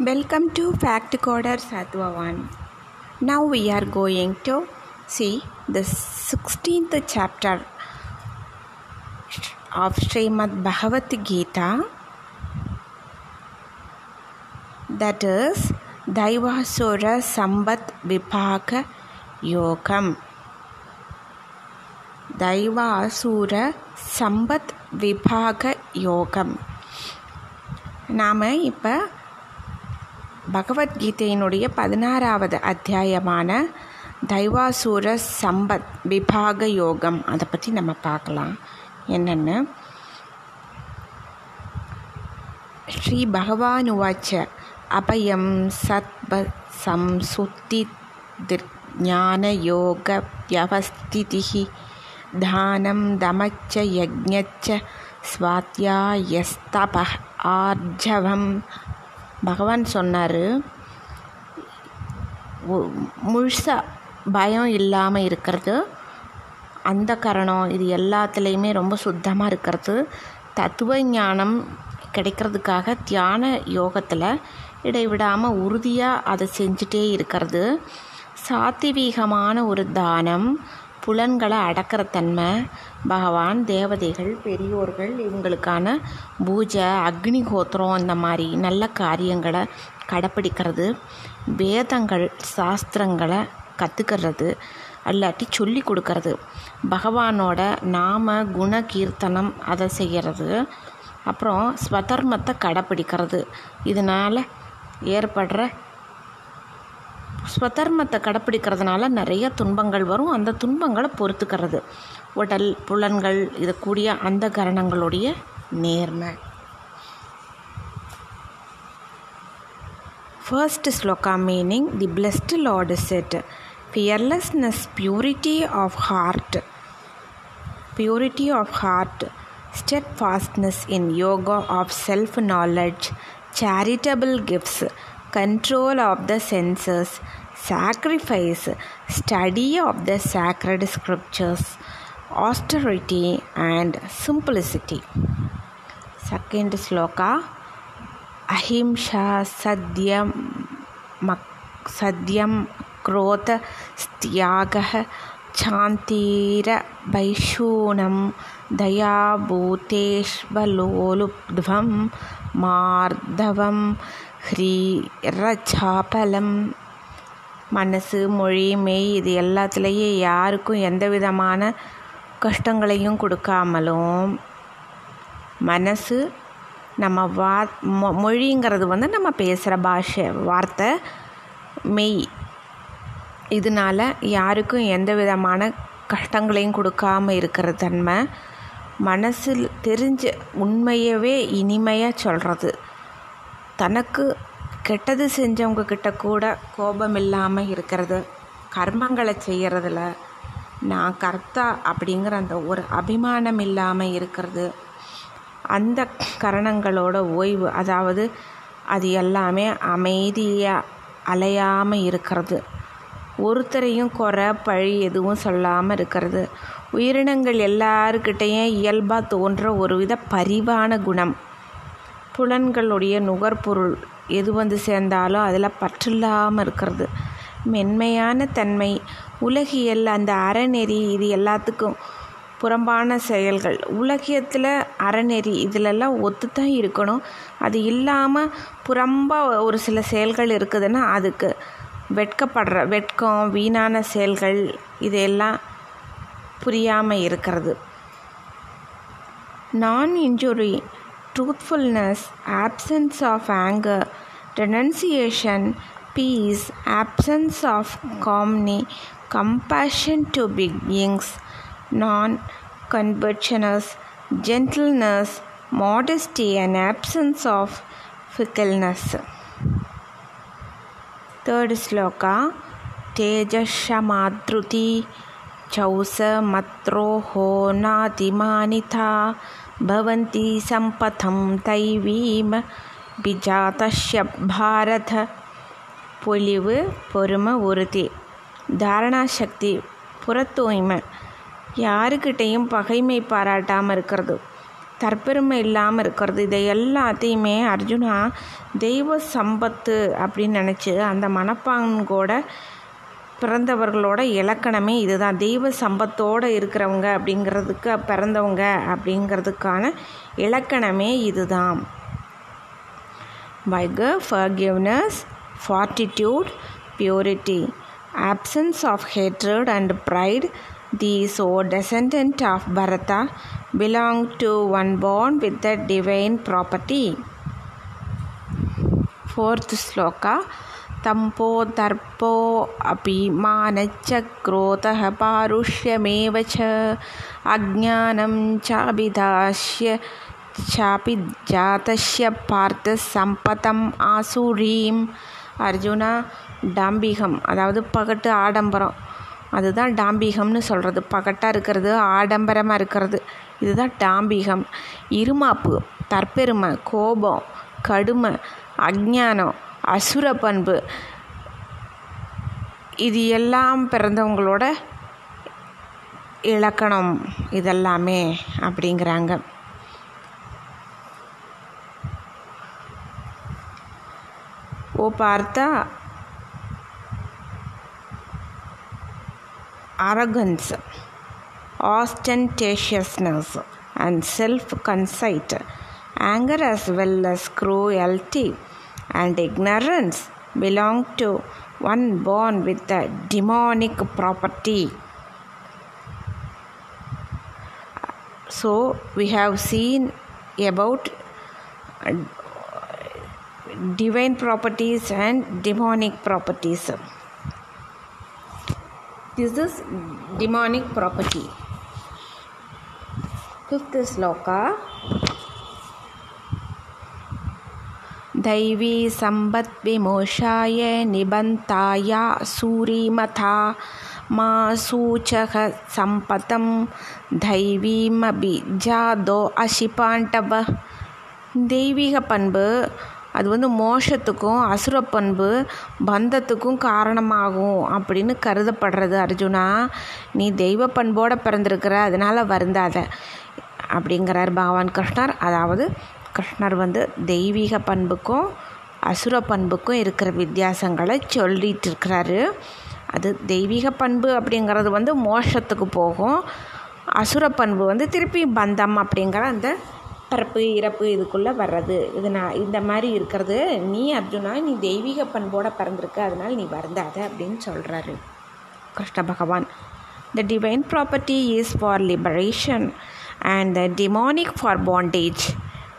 Welcome to Fact Coder Sattva 1. Now we are going to see the 16th chapter of Srimad Bhagavad Gita that is Daivasura Sambat Vipaka Yogam. தைவாசூர Sampath விபாக யோகம் நாம் இப்போ பகவத்கீதையினுடைய பதினாறாவது அத்தியாயமான தைவாசூர சம்பத் விபாக யோகம். அதை பற்றி நம்ம பார்க்கலாம். என்னென்னு? ஸ்ரீ பகவான் உவாச்ச அபயம் சத்ப சம்சுத்தி ஞானயோக வியவஸ்திதி தானம் தமச்ச யஜ்ஞச்ச ஸ்வாத்தியாயஸ்தப ஆர்ஜவம் பகவான் சொன்னார் முழுசாக பயம் இல்லாமல் இருக்கிறது அந்த கரணம் இது எல்லாத்துலேயுமே ரொம்ப சுத்தமாக இருக்கிறது. தத்துவ ஞானம் கிடைக்கிறதுக்காக தியான யோகத்தில் இடைவிடாமல் உறுதியாக அதை செஞ்சுட்டே இருக்கிறது. சாத்திவீகமான ஒரு தானம் புலன்களை அடக்கிற தன்மை பகவான் தேவதைகள் பெரியோர்கள் இவங்களுக்கான பூஜை அக்னிஹோத்திரம் இந்த மாதிரி நல்ல காரியங்களை கடைப்பிடிக்கிறது. வேதங்கள் சாஸ்திரங்களை கற்றுக்கிறது அல்லாட்டி சொல்லி கொடுக்கறது. பகவானோட நாம குண கீர்த்தனம் அதை செய்கிறது. அப்புறம் ஸ்வதர்மத்தை கடைப்பிடிக்கிறது. இதனால் ஏற்படுற ஸ்வதர்மத்தை கடைப்பிடிக்கிறதுனால நிறைய துன்பங்கள் வரும். அந்த துன்பங்களை பொறுத்துக்கிறது. உடல் புலன்கள் இது கூடிய அந்த கரணங்களுடைய நேர்மை first shloka meaning the blessed Lord said fearlessness purity of heart purity of heart steadfastness in yoga of self knowledge charitable gifts control of the senses sacrifice study of the sacred scriptures austerity and simplicity second sloka ahimsa sadyam sadyam क्रोध त्यागः शान्तिरवैशूनं दयाभूतेष्वलोलुब्ध्वं மார்தவம் ஹ்ரீரச்சாபலம் மனசு மொழி மெய் இது எல்லாத்துலேயும் யாருக்கும் எந்த விதமான கஷ்டங்களையும் கொடுக்காமலும் மனசு நம்ம வா மொழிங்கிறது வந்து நம்ம பேசுகிற பாஷை வார்த்தை மெய். இதனால் யாருக்கும் எந்த விதமான கஷ்டங்களையும் கொடுக்காமல் இருக்கிற தன்மை மனசில் தெரிஞ்ச உண்மையவே இனிமையாக சொல்கிறது தனக்கு கெட்டது செஞ்சவங்க கிட்ட கூட கோபம் இல்லாமல் இருக்கிறது கர்மங்களை செய்கிறதுல நான் கர்த்தா அப்படிங்கிற அந்த ஒரு அபிமானம் இல்லாமல் இருக்கிறது. அந்த கரணங்களோட ஓய்வு அதாவது அது எல்லாமே அமைதியாக அலையாமல் இருக்கிறது. ஒருத்தரையும் குறை பழி எதுவும் சொல்லாமல் இருக்கிறது. உயிரினங்கள் எல்லாருக்கிட்டேயும் இயல்பாக தோன்ற ஒரு வித பரிவான குணம். புலன்களுடைய நுகர்பொருள் எது வந்து சேர்ந்தாலும் அதில் பற்றில்லாமல் இருக்கிறது. மென்மையான தன்மை. உலகியல் அந்த அறநெறி இது எல்லாத்துக்கும் புறம்பான செயல்கள். உலகியத்தில் அறநெறி இதிலெல்லாம் ஒத்து தான் இருக்கணும். அது இல்லாமல் புறம்பாக ஒரு சில செயல்கள் இருக்குதுன்னா அதுக்கு வெட்கப்படுற வெட்கம் வீணான செயல்கள் இதையெல்லாம் புரியாமல் இருக்கிறது. நான் injury truthfulness absence of anger renunciation peace, absence of calmness, compassion to beings, non conventionals, gentleness, modesty, and absence of fickleness. Third sloka Tejashamadruti Chausa Matro Honatimanita Bhavanti Sampatham Taivim. विजातस्य भारतः பொலிவு பொறுமை உறுதி தாரணா சக்தி புறத்தூய்மை. யாருக்கிட்டேயும் பகைமை பாராட்டாமல் இருக்கிறது. தற்பெருமை இல்லாமல் இருக்கிறது. இதை எல்லாத்தையுமே அர்ஜுனா தெய்வ சம்பத்து அப்படின்னு நினச்சி அந்த மனப்பாங்கோட பிறந்தவர்களோட இலக்கணமே இதுதான். தெய்வ சம்பத்தோடு இருக்கிறவங்க அப்படிங்கிறதுக்கு பிறந்தவங்க அப்படிங்கிறதுக்கான இலக்கணமே இதுதான். பை க forgiveness fortitude, purity, absence of hatred and pride. These, O descendant of Bharata, belong to one born with the divine property. Fourth sloka तम्पो दर्पो अपि मानच्च क्रोधः पारुष्यमेव च अज्ञानं चाभिधास्य चापि जातस्य पार्थसम्पतम् आसुरीम् அர்ஜுனா டாம்பிகம் அதாவது பகட்டு ஆடம்பரம். அதுதான் டாம்பிகம்னு சொல்கிறது பகட்டாக இருக்கிறது ஆடம்பரமாக இருக்கிறது. இதுதான் டாம்பிகம். இருமாப்பு தற்பெருமை கோபம் கடுமை அஜ்ஞானம் அசுர பண்பு. இது எல்லாம் பிறந்தவங்களோட இலக்கணம் இதெல்லாமே அப்படிங்கிறாங்க. ಓ arrogance, ostentatiousness, and self conceit, anger as well as cruelty and ignorance belong to one born with the demonic property. So, we have seen about divine properties and demonic properties. This is demonic property. Fifth sloka. दैवी सम्पद्विमोषाय निबन्ताया सूरीमथा मा सूचः सम्पतं தைவீமபிஜாதோ அசிபாண்டவ தெய்வீக பண்பு அது வந்து மோஷத்துக்கும் அசுர பண்பு பந்தத்துக்கும் காரணமாகும் அப்படின்னு கருதப்படுறது அர்ஜுனா. நீ தெய்வ பண்போடு பிறந்திருக்கிற அதனால் வருந்தாத அப்படிங்கிறார் பகவான் கிருஷ்ணர். அதாவது கிருஷ்ணர் வந்து தெய்வீக பண்புக்கும் அசுர பண்புக்கும் இருக்கிற வித்தியாசங்களை சொல்லிகிட்டு இருக்கிறாரு அது தெய்வீக பண்பு அப்படிங்கிறது வந்து மோஷத்துக்கு போகும். அசுர பண்பு வந்து திருப்பி பந்தம் அப்படிங்கிற அந்த பிறப்பு இறப்பு இதுக்குள்ளே வர்றது. இது நான் இந்த மாதிரி இருக்கிறது. நீ அர்ஜுனா நீ தெய்வீக பண்போட பிறந்திருக்க. அதனால் நீ வருந்தாத அப்படின்னு சொல்கிறாரு Krishna Bhagavan. The divine property is for liberation and the demonic for bondage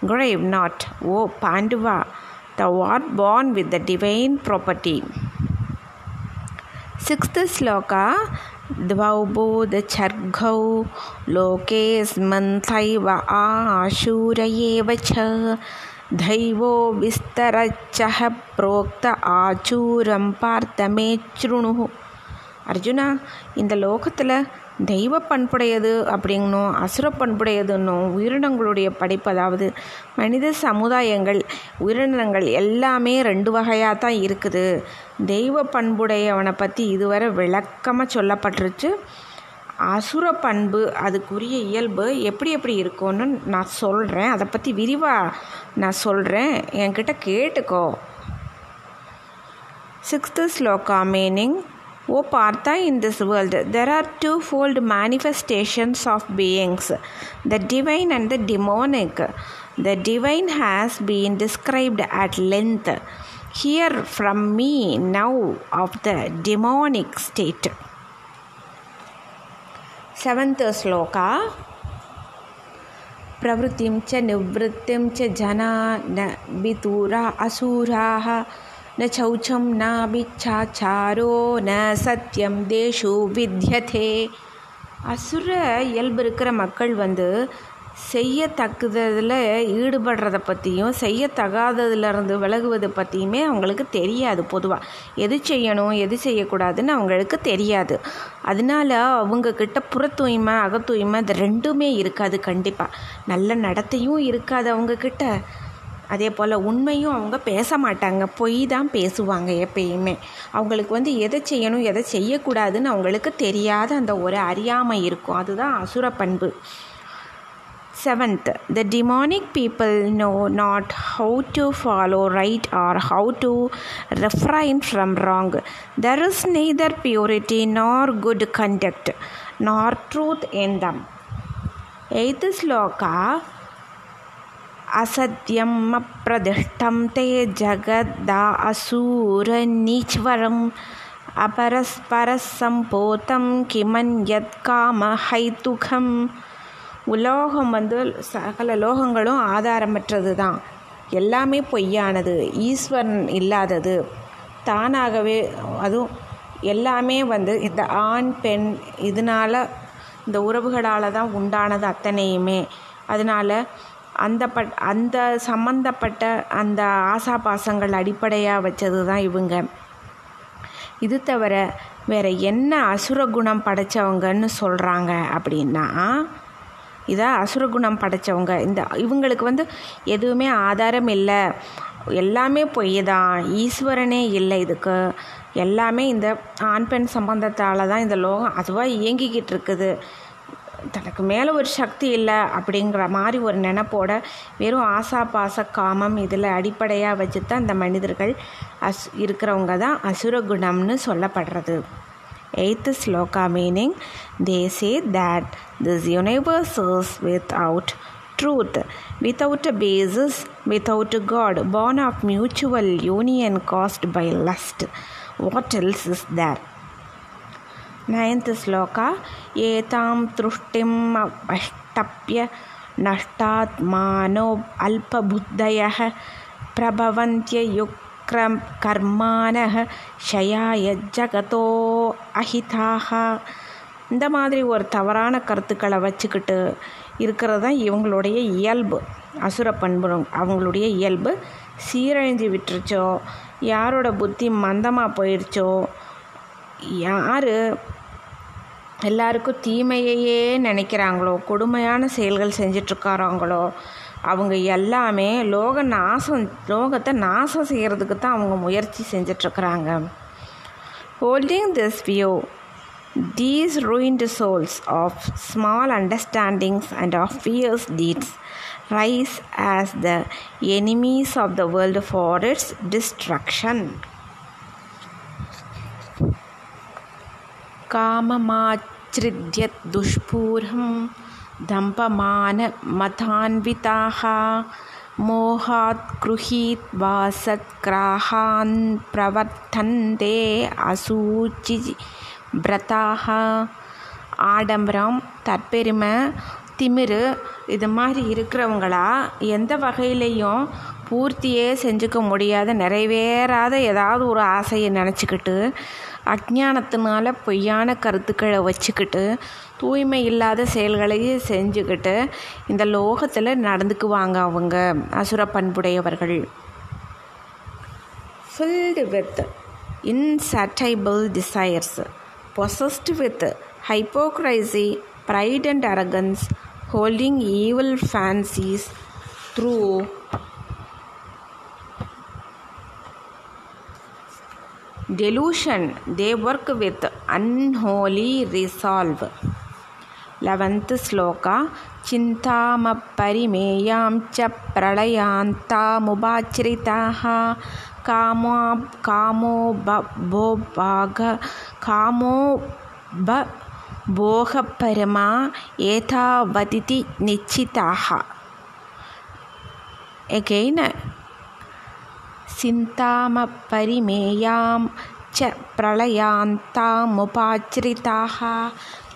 grave not, O Pandava, thou art born with the divine property. Sixth sloka द्वौ बोधचर्घौ लोकेऽस्मन्थैव आशूर एव च दैवो विस्तरच्चः प्रोक्त ஆச்சூரம் பார்த்தமே சுருணு அர்ஜுனா இந்த லோகத்தில் தெய்வ பண்புடையது அப்படிங்கணும் அசுர பண்புடையதுன்னும் உயிரினங்களுடைய படைப்பு அதாவது மனித சமுதாயங்கள் உயிரினங்கள் எல்லாமே ரெண்டு வகையாக தான் இருக்குது. தெய்வ பண்புடையவனை பற்றி இதுவரை விளக்கமாக சொல்லப்பட்டுருச்சு. அசுர பண்பு அதுக்குரிய இயல்பு எப்படி எப்படி இருக்கும்னு நான் சொல்கிறேன் அதை பற்றி விரிவாக நான் சொல்கிறேன் என்கிட்ட கேட்டுக்கோ. Sixth sloka meaning O Partha, in this world, there are twofold manifestations of beings the divine and the demonic. The divine has been described at length. Hear from me now of the demonic state. Seventh shloka ప్రవృత్తిం చ నివృత్తిం చ జనా వితూరా न शौचं नाभिच्छाचारो न சத்தியம் தேஷு வித்யதே அசுர இயல்பு இருக்கிற மக்கள் வந்து செய்யத்தக்கதில் ஈடுபடுறத பற்றியும் செய்யத்தகாததுலேருந்து விலகுவது பற்றியுமே அவங்களுக்கு தெரியாது பொதுவாக எது செய்யணும் எது செய்யக்கூடாதுன்னு அவங்களுக்கு தெரியாது அதனால அவங்கக்கிட்ட புற தூய்மை அக தூய்மை இது ரெண்டுமே இருக்காது கண்டிப்பாக நல்ல நடத்தையும் இருக்காது அவங்கக்கிட்ட அதே போல் உண்மையும் அவங்க பேச மாட்டாங்க பொய் தான் பேசுவாங்க எப்பயுமே அவங்களுக்கு வந்து எதை செய்யணும் எதை செய்யக்கூடாதுன்னு அவங்களுக்கு தெரியாத அந்த ஒரு அறியாமை இருக்கும் அதுதான் அசுர பண்பு seventh the demonic people know not how to follow right or how to refrain from wrong there is neither purity nor good conduct nor truth in them eighth sloka असत्यम् अप्रदिष्टं ते जगद्दा असुरनीश्वरम् अपरस्परसम्पोतं किमन्यत् कामहैतुकम् உலோகம் வந்து சகல லோகங்களும் ஆதாரமற்றது தான் எல்லாமே பொய்யானது ஈஸ்வரன் இல்லாதது தானாகவே அதுவும் எல்லாமே வந்து இந்த ஆண் பெண் இதனால் இந்த உறவுகளால் தான் உண்டானது அத்தனையுமே அதனால் அந்த பட் அந்த சம்மந்தப்பட்ட அந்த ஆசா பாசங்கள் அடிப்படையாக வச்சது தான் இவங்க. இது தவிர வேறு என்ன அசுர குணம் படைத்தவங்கன்னு சொல்கிறாங்க அப்படின்னா இதை அசுரகுணம் படைத்தவங்க இந்த இவங்களுக்கு வந்து எதுவுமே ஆதாரம் இல்லை. எல்லாமே பொய் தான் ஈஸ்வரனே இல்லை இதுக்கு. எல்லாமே இந்த ஆண் பெண் சம்பந்தத்தால் தான் இந்த லோகம் அதுவாக இயங்கிக்கிட்டு இருக்குது. தனக்கு மேலே ஒரு சக்தி இல்லை அப்படிங்கிற மாதிரி ஒரு நினப்போட வெறும் ஆசா பாச காமம் இதில் அடிப்படையாக வச்சு தான் இந்த மனிதர்கள் அஸ் இருக்கிறவங்க தான் அசுர குணம்னு சொல்லப்படுறது eighth sloka meaning they say that this universe is without truth without a basis without a god born of mutual union caused by lust what else is there ninth ninth sloka ಏತಾಂ ತೃಷ್ಟಿಂ ಅಷ್ಟಪ್ಯ ನಷ್ಟಾತ್ಮಾನೋ ಅಲ್ಪಬುದ್ಧಯ ಪ್ರಭವಂತ್ಯಯುಕ್ರ ಕರ್ಮಾನಃ ಕ್ಷಯಾಯ ஜகதோ ಅಹಿತಾಹ இந்த மாதிரி ஒரு தவறான கருத்துக்களை வச்சுக்கிட்டு இருக்கிறது தான் இவங்களுடைய இயல்பு. அசுர பண்பு அவங்களுடைய இயல்பு. சீரழிஞ்சு விட்டுருச்சோ? யாரோட புத்தி மந்தமாக போயிடுச்சோ யார் எல்லாருக்கும் தீமையையே நினைக்கிறாங்களோ? கொடுமையான செயல்கள் செஞ்சிட்ருக்காராங்களோ? அவங்க எல்லாமே லோக நாசம் லோகத்தை நாசம் செய்கிறதுக்கு தான் அவங்க முயற்சி செஞ்சிட்ருக்குறாங்க. Holding this view these ruined souls of small understandings and of fierce deeds rise as the enemies of the world for its destruction काममाच्छ्रिद्यत् दुष्पूरं दम्पमानमथान्विताः मोहात् गृहीत्वा सत्ग्राहान् प्रवर्तन्ते அசூச்சி பிரதாக ஆடம்பரம் தற்பெருமை திமிரு இது மாதிரி இருக்கிறவங்களா எந்த வகையிலையும் பூர்த்தியே செஞ்சுக்க முடியாத நிறைவேறாத ஏதாவது ஒரு ஆசையை நினச்சிக்கிட்டு அஜானத்தினால பொய்யான கருத்துக்களை வச்சுக்கிட்டு தூய்மை இல்லாத செயல்களையும் செஞ்சுக்கிட்டு இந்த லோகத்தில் நடந்துக்குவாங்க அவங்க. அசுர பண்புடையவர்கள். Filled with insatiable desires possessed with hypocrisy pride and arrogance holding evil fancies through delusion they work with unholy resolve 11th sloka चिन्तामपरिमेयां च प्रलयान्तामुपाश्रिताः कामो कामो भो भाग कामो ब भोगपरमा एतावदिति निश्चिताः again चिन्तामपरिमेयां च प्रलयान्तामुपाश्रिताः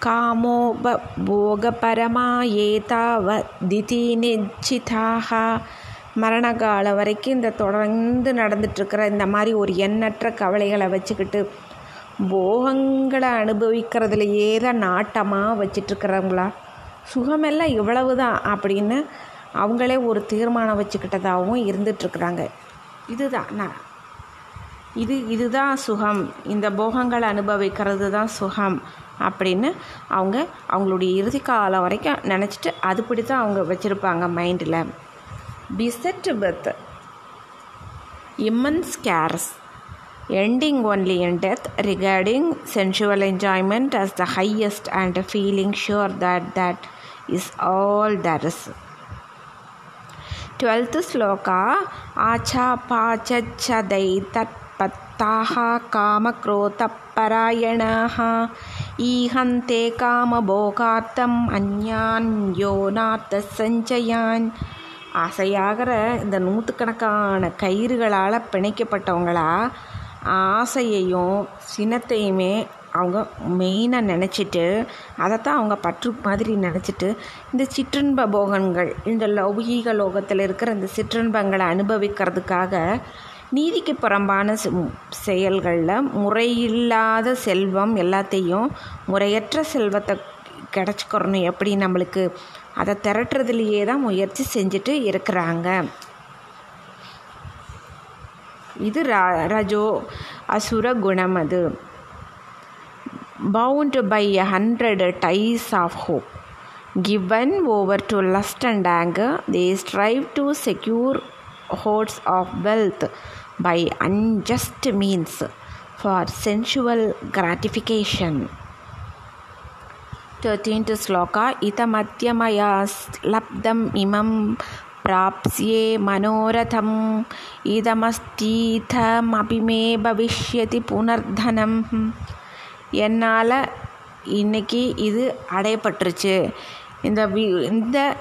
कामो भोगपरमा एतावदिति நிச்சிதாக மரணகாலம் வரைக்கும் இந்த தொடர்ந்து நடந்துட்டுருக்கிற இந்த மாதிரி ஒரு எண்ணற்ற கவலைகளை வச்சுக்கிட்டு போகங்களை அனுபவிக்கிறதுலையே தான் நாட்டமாக வச்சிட்ருக்கிறவங்களா சுகமெல்லாம் இவ்வளவு தான் அப்படின்னு அவங்களே ஒரு தீர்மானம் வச்சுக்கிட்டதாகவும் இருந்துகிட்ருக்குறாங்க இதுதான் நான் இது இதுதான் சுகம். இந்த போகங்களை அனுபவிக்கிறது தான் சுகம் அப்படின்னு அவங்க அவங்களுடைய இறுதி காலம் வரைக்கும் நினச்சிட்டு அதுபடி தான் அவங்க வச்சுருப்பாங்க மைண்டில். Beset with immense cares ending only in death. Regarding sensual enjoyment as the highest and feeling sure that that is all that is twelfth shloka ఆచా పాచచ్చదై తత్పత్తాః కామక్రోధపరాయణాః ఈహంతే కామభోగార్థం అన్యాన్ యోనార్థ సంచయాన్ ஆசையாகிற இந்த நூற்றுக்கணக்கான கயிறுகளால் பிணைக்கப்பட்டவங்களா ஆசையையும் சினத்தையுமே அவங்க மெயினாக நினச்சிட்டு அதைத்தான் அவங்க பற்று மாதிரி நினச்சிட்டு இந்த சிற்றின்ப போகங்கள் இந்த லௌகீக லோகத்தில் இருக்கிற இந்த சிற்றின்பங்களை அனுபவிக்கிறதுக்காக நீதிக்கு புறம்பான செயல்களில் முறையில்லாத செல்வம் எல்லாத்தையும் முறையற்ற செல்வத்தை கிடச்சிக்கிறணும் எப்படி நம்மளுக்கு அதை திரட்டுறதுலையே தான் முயற்சி செஞ்சுட்டு இருக்கிறாங்க. இது ர ரஜோ அசுர குணம் அது. Bound by a hundred ties of hope. Given over to lust and anger, they strive to secure hoards of wealth by unjust means for sensual gratification. 13th sloka itamatyamaya labdam imam प्राप्स्ये मनोरथम् इदमस्तीथमपि मे भविष्यति पुनर्धनम् என்னால் இன்றைக்கி இது அடையப்பட்டுருச்சு. இந்த we இந்த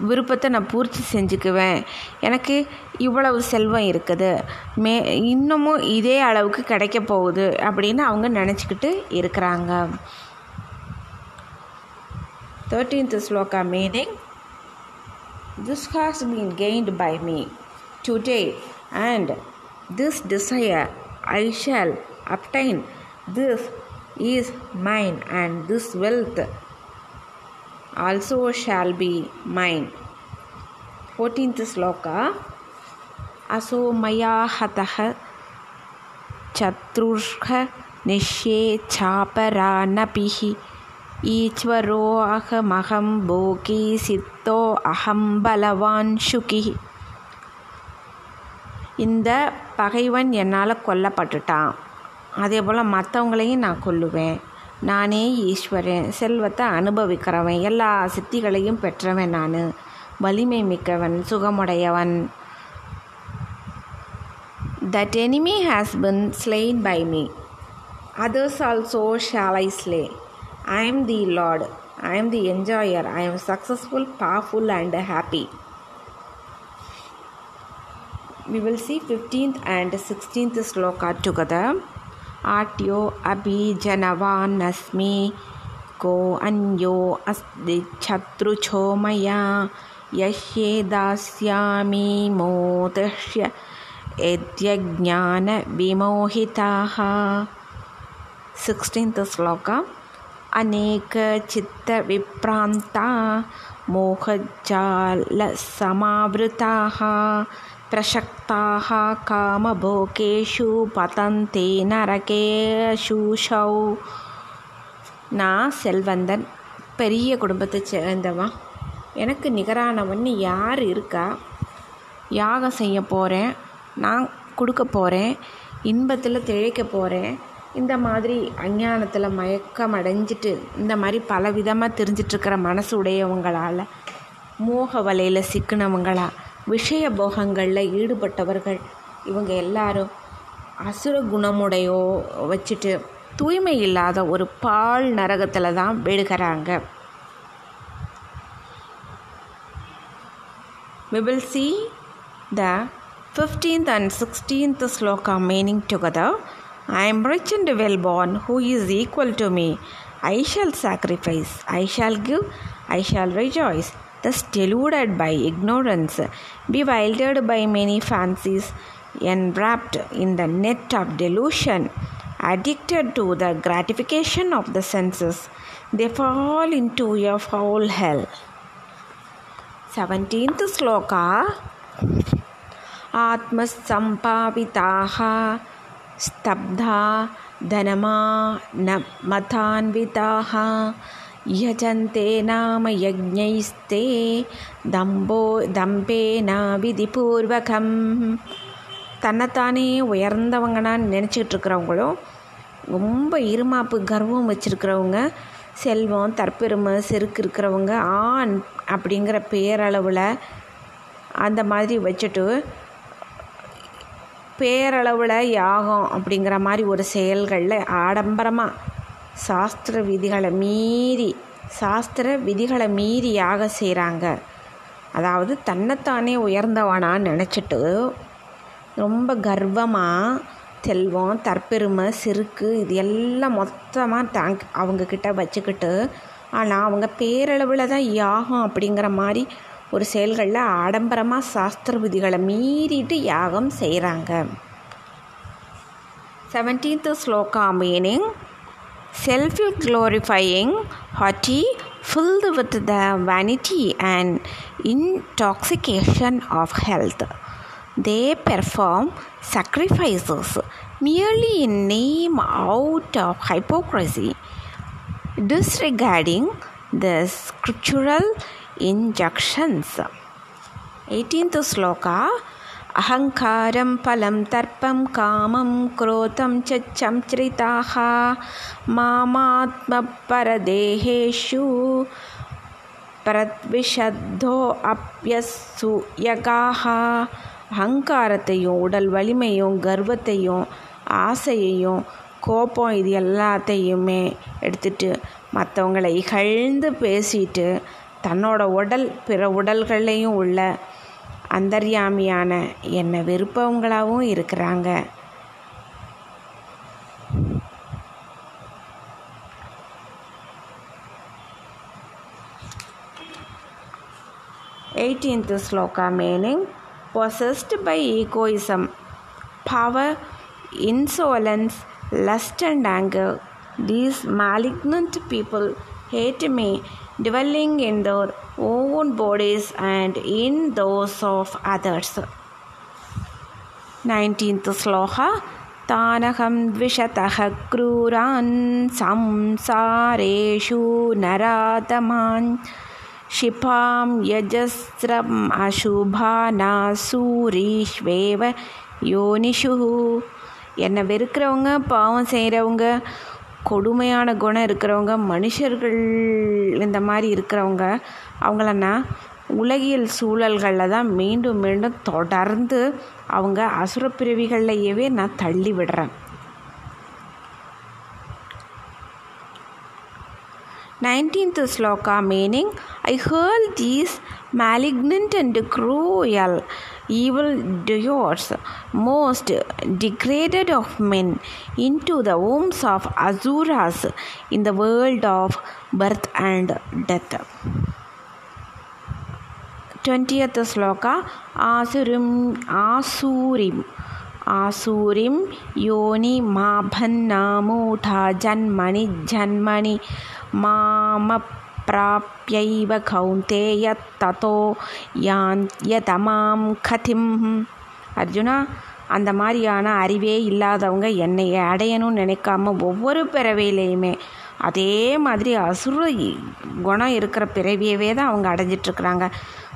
விருப்பத்தை நான் பூர்த்தி செஞ்சுக்குவேன். எனக்கு இவ்வளவு செல்வம் இருக்குது. மே இன்னமும் இதே அளவுக்கு கிடைக்க போகுது அப்படின்னு அவங்க நினச்சிக்கிட்டு இருக்கிறாங்க. Thirteenth sloka meaning this has been gained by me today and this desire I shall obtain this is mine and this wealth also shall be mine 14th sloka असो मया हतः चतुर्ष निश्ये चापरानपिः ஈஸ்வரோஹமகம் போகி சித்தோ அகம் பலவான் சுகி இந்த பகைவன் என்னால் கொல்லப்பட்டுட்டான் அதே போல் மற்றவங்களையும் நான் கொல்லுவேன். நானே ஈஸ்வரன் செல்வத்தை அனுபவிக்கிறவன் எல்லா சித்திகளையும் பெற்றவன் நான். வலிமை மிக்கவன் சுகமுடையவன். That enemy has been slain by me others also shall I slay I am the lord I am the enjoyer I am successful powerful and happy we will see 15th and 16th sloka together. आट्यो अभिजनवानस्मि। को अन्यो अस्ति शत्रुछो मया। यह्ये दास्यामि मोदस्य यद्यज्ञानविमोहिताः। Sixteenth श्लोक। अनेकचित्तविप्रान्ता मोहजालसमावृताः प्रशक्ताः कामभोगेषु पतन्ते நரகேஷூஷௌ நான் செல்வந்தன் பெரிய குடும்பத்தை சேர்ந்தவன் எனக்கு நிகரானவன் யார் இருக்கா யாகம் செய்ய போகிறேன் நான் கொடுக்க போகிறேன் இன்பத்தில் திழைக்க போகிறேன் இந்த மாதிரி அஞ்ஞானத்தில் மயக்கம் அடைஞ்சிட்டு இந்த மாதிரி பல விதமாக தெரிஞ்சிட்ருக்கிற மனசு உடையவங்களால் மோக வலையில் சிக்கினவங்களா விஷய போகங்களில் ஈடுபட்டவர்கள் இவங்க எல்லாரும் அசுர குணமுடையோ வச்சுட்டு தூய்மை இல்லாத ஒரு பால் நரகத்தில் தான் விழுகிறாங்க We will see the 15th and 16th sloka meaning together. I am rich and well born, who is equal to me? I shall sacrifice, I shall give, I shall rejoice. Thus deluded by ignorance, bewildered by many fancies, enwrapped in the net of delusion, addicted to the gratification of the senses, they fall into a foul hell. 17th sloka आत्मसम्पाविताः स्तब्धा धनमा न मतान्विताः यजन्ते नाम यज्ञैस्ते दम्बो दम्पेनाविधिपूर्वकं தன்னைத்தானே உயர்ந்தவங்கனான்னு நினச்சிக்கிட்டு இருக்கிறவங்களும் ரொம்ப இருமாப்பு கர்வம் வச்சுருக்கிறவங்க செல்வம் தற்பெருமை செருக்கு இருக்கிறவங்க ஆண் அப்படிங்கிற பேரளவில் அந்த மாதிரி வச்சுட்டு பேரளவில் யாகம் அப்படிங்கிற மாதிரி ஒரு செயல்களில் ஆடம்பரமாக சாஸ்திர விதிகளை மீறி சாஸ்திர விதிகளை மீறி யாகம் செய்கிறாங்க அதாவது தன்னைத்தானே உயர்ந்தவனான்னு நினச்சிட்டு ரொம்ப கர்வமாக செல்வம் தற்பெருமை செருக்கு இது எல்லாம் மொத்தமாக தேங்க் அவங்கக்கிட்ட வச்சுக்கிட்டு ஆனால் அவங்க பேரளவில் தான் யாகம் அப்படிங்கிற மாதிரி ஒரு செயல்களில் ஆடம்பரமாக சாஸ்திர விதிகளை மீறிட்டு யாகம் செய்கிறாங்க seventeenth sloka meaning self glorifying, haughty, filled with the vanity and intoxication of health. They perform sacrifices merely in name out of hypocrisy, disregarding the scriptural injunctions. 18th sloka அகங்காரம் பலம் தர்ப்பம் காமம் குரோதம் ச மாமாத்ம மாமாத்மபரதேகேஷு பிரத்விஷத்தோ அப்யசு யகாக அகங்காரத்தையும் உடல் வலிமையும் கர்வத்தையும் ஆசையையும் கோபம் இது எல்லாத்தையுமே எடுத்துட்டு மற்றவங்களை இகழ்ந்து பேசிட்டு தன்னோட உடல் பிற உடல்களையும் உள்ள அந்தர்யாமியான என்னை விருப்பவங்களாகவும் இருக்கிறாங்க eighteenth sloka meaning possessed by egoism, power, insolence, lust, and anger. These malignant people hate me, dwelling in their own bodies and in those of others. 19th sloka तानहं द्विषतः क्रूरान् संसारेषु नरातमान् क्षिपां यजस्रम् अशुभानासूरीष्वेव யோனிஷு என்னை வெறுக்கிறவங்க பாவம் செய்கிறவங்க கொடுமையான குணம் இருக்கிறவங்க மனுஷர்கள் இந்த மாதிரி இருக்கிறவங்க அவங்களன்னா உலகியல் சூழல்களில் தான் மீண்டும் மீண்டும் தொடர்ந்து அவங்க அசுரப்பிறவிகள்லையவே நான் தள்ளி விடுறேன் nineteenth sloka meaning I hurl these malignant and cruel evil doers, most degraded of men, into the wombs of Asuras in the world of birth and death twentieth sloka ಆಸುರಿಂ ಆಸೂರಿಂ ಆಸೂರಿಂ ಯೋನಿ ಮಾಭನ್ನಾಮೂಢ ಜನ್ಮಣಿ ಜನ್ಮಣಿ ಮಾಮ ಪ್ರಾಪ್ಯೈವ ಕೌಂತೆಯ ತಥೋ ಯಾನ್ ಯತಮಾಂ ಕಥಿಂ அர்ஜுனா அந்த மாதிரியான அறிவே இல்லாதவங்க என்னை அடையணும்னு நினைக்காம ஒவ்வொரு பிறவையிலையுமே அதே மாதிரி அசுர குணம் இருக்கிற பிறவியவே தான் அவங்க அடைஞ்சிட்ருக்குறாங்க.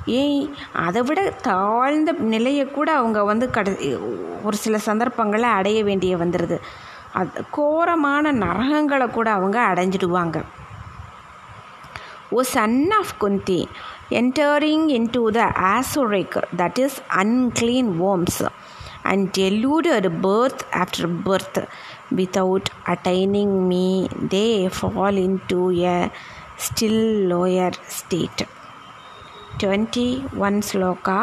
ஏன் அதை விட தாழ்ந்த நிலையை கூட அவங்க வந்து கடை ஒரு சில சந்தர்ப்பங்களில் அடைய வேண்டிய வந்துடுது அது கோரமான நரகங்களை கூட அவங்க அடைஞ்சிடுவாங்க. O son of Kunti entering into the asuric that is unclean wombs and and deluded birth after birth without attaining me, they fall into a still lower state. 21 sloka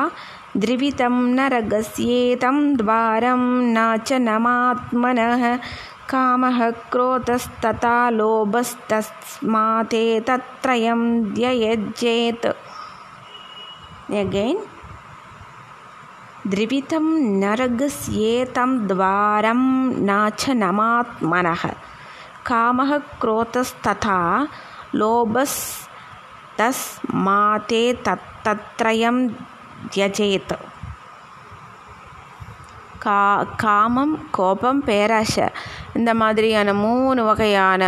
द्रिवितं नरगस्येतं द्वारं न च नमात्मनः कामः क्रोधस्तथा लोभस्तस्माते तत्त्रयं द्ययज्येत् again द्रिवितं नरगस्येतं द्वारं न च नमात्मनः कामः क्रोधस्तथा लोभस्तस्माते तत्तत्रयं त्यजेत् கா காமம் கோபம் பேராசை இந்த மாதிரியான மூணு வகையான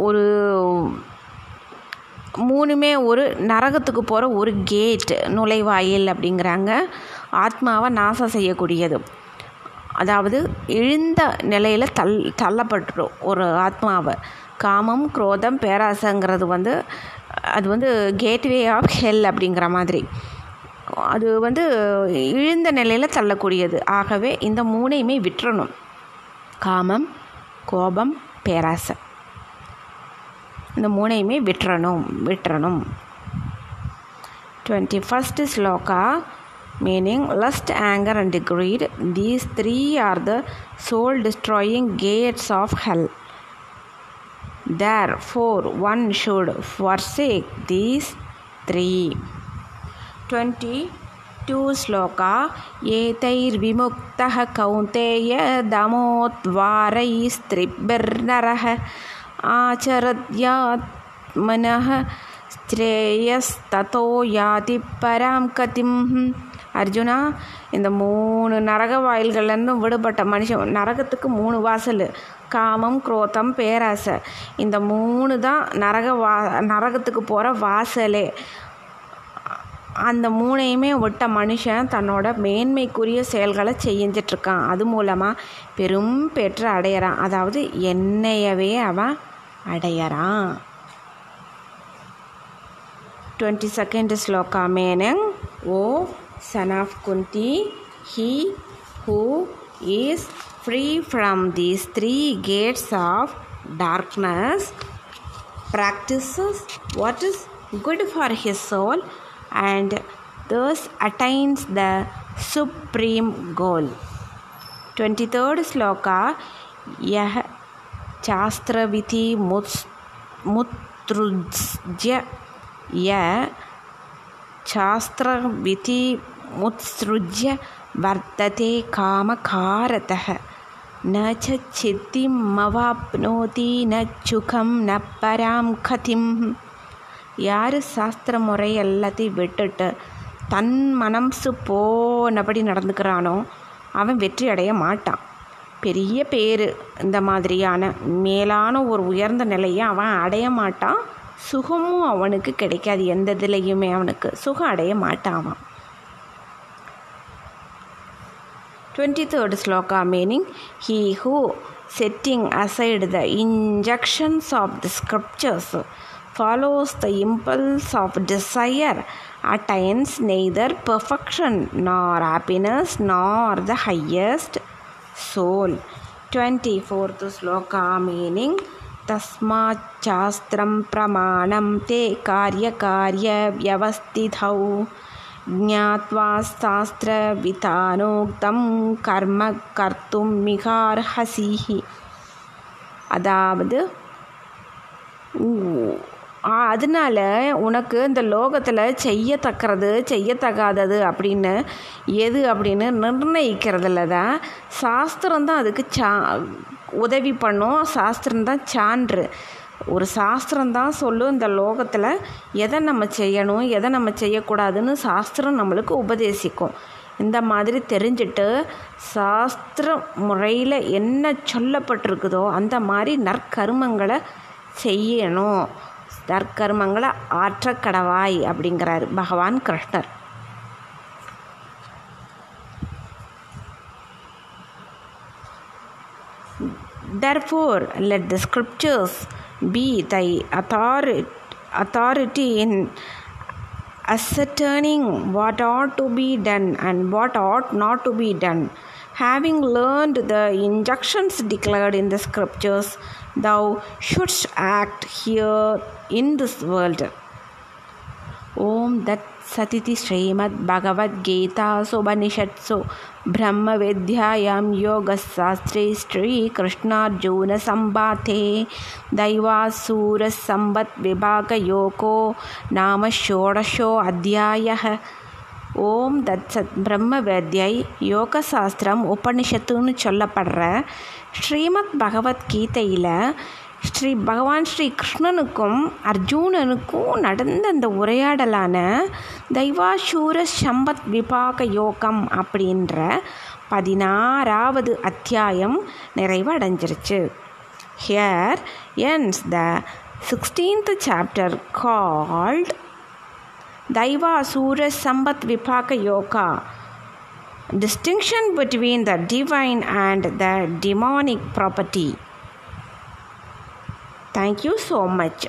ஒரு மூணுமே ஒரு நரகத்துக்கு போகிற ஒரு கேட் நுழைவாயில் அப்படிங்கிறாங்க. ஆத்மாவை நாசம் செய்யக்கூடியது. அதாவது இழிந்த நிலையில் தள் தள்ளப்பட்டுரும் ஒரு ஆத்மாவை. காமம் குரோதம் பேராசைங்கிறது வந்து அது வந்து கேட்வே ஆஃப் ஹெல் அப்படிங்கிற மாதிரி. அது வந்து இழிந்த நிலையில் தள்ளக்கூடியது. ஆகவே இந்த மூணையுமே விட்டுறணும். காமம் கோபம் பேராசை. இந்த மூணையுமே விட்டுறணும் விட்டுறணும் twenty first shloka meaning lust, anger, and greed. These three are the soul destroying gates of hell. Therefore, one should forsake these three. 22 shloka एतैर्विमुक्तः कौन्तेय दमोद्वारैस्त्रिभिर्नरः आचरद्यात्मनः श्रेयस्ततो याति परां கதிம் அர்ஜுனா இந்த மூணு நரக வாயில்கள்லேருந்தும் விடுபட்ட மனுஷன் நரகத்துக்கு மூணு வாசல் காமம் குரோத்தம் பேராசை இந்த மூணு தான் நரக வா நரகத்துக்கு போகிற வாசலே அந்த மூணையுமே விட்ட மனுஷன் தன்னோட மேன்மைக்குரிய செயல்களை செஞ்சிட்ருக்கான் அது மூலமாக பெரும் பெற்று அடையிறான் அதாவது என்னையவே அவன் அடையறான் twenty second shloka meaning O son of Kunti, he who is free from these three gates of darkness practices what is good for his soul and thus attains the supreme goal. 23rd sloka Yah శాస్త్రవిధి ముత్సృజ్య య శాస్త్రవిధిముత్సృజ్య వర్తతే కామకారతః न च சித்திமவாப்னோதி ந சுகம் ந பராம் கதிம். யார் சாஸ்திர முறை எல்லாத்தையும் விட்டுட்டு தன் மனசு போனபடி நடந்துக்கிறானோ அவன் வெற்றி அடைய மாட்டான். பெரிய பேர். இந்த மாதிரியான மேலான ஒரு உயர்ந்த நிலையை அவன் அடைய மாட்டான். சுகமும் அவனுக்கு கிடைக்காது. எந்த இதுலேயுமே அவனுக்கு சுகம் அடைய மாட்டான். அவன் twenty third sloka meaning he who setting aside the injunctions of the scriptures follows the impulse of desire attains neither perfection nor happiness nor the highest soul. Twenty fourth sloka meaning. तस्माच्छास्त्रं प्रमाणं ते कार्यकार्यव्यवस्थितौ। ज्ञात्वा शास्त्रविधानोक्तं कर्म कर्तुं मिहार्हसिः अदावद्। அதனால உனக்கு இந்த லோகத்தில் செய்யத்தக்கிறது செய்யத்தகாதது அப்படின்னு எது அப்படின்னு நிர்ணயிக்கிறதுல தான் சாஸ்திரம் தான் அதுக்கு சா உதவி பண்ணும். சாஸ்திரம் தான் சான்று. ஒரு சாஸ்திரம் தான் சொல்லும் இந்த லோகத்தில் எதை நம்ம செய்யணும் எதை நம்ம செய்யக்கூடாதுன்னு சாஸ்திரம் நம்மளுக்கு உபதேசிக்கும். இந்த மாதிரி தெரிஞ்சுட்டு சாஸ்திர முறையில் என்ன சொல்லப்பட்டிருக்குதோ அந்த மாதிரி நற்கருமங்களை செய்யணும். நற்கர்மங்களை ஆற்றக்கடவாய் அப்படிங்கிறாரு பகவான் கிருஷ்ணர் Therefore, let the scriptures be thy authority, authority in ascertaining what ought to be done and what ought not to be done. Having learned the injunctions declared in the scriptures, thou shouldst act here in this world. Om That Satiti Srimad Bhagavad Gita Sobanishadso Brahma Vidyayam Yoga Sastre Sri Krishna Juna Sambate Daiva Sura Sambat Vibhaga Yoko Nama Shodasho Adhyayah ஓம் தத் சத் பிரம்ம வேத்யை யோக சாஸ்திரம் உபனிஷத்துன்னு சொல்லப்படுற ஸ்ரீமத் பகவத்கீதையில் ஸ்ரீ பகவான் ஸ்ரீ கிருஷ்ணனுக்கும் அர்ஜுனனுக்கும் நடந்த அந்த உரையாடலான தெய்வாசூர சம்பத் விபாக யோகம் அப்படின்ற பதினாறாவது அத்தியாயம் நிறைவடைஞ்சிருச்சு. Here ends the sixteenth chapter called Daivasura Sampad Vibhaga Yoga. Distinction between the divine and the demonic property Thank you so much.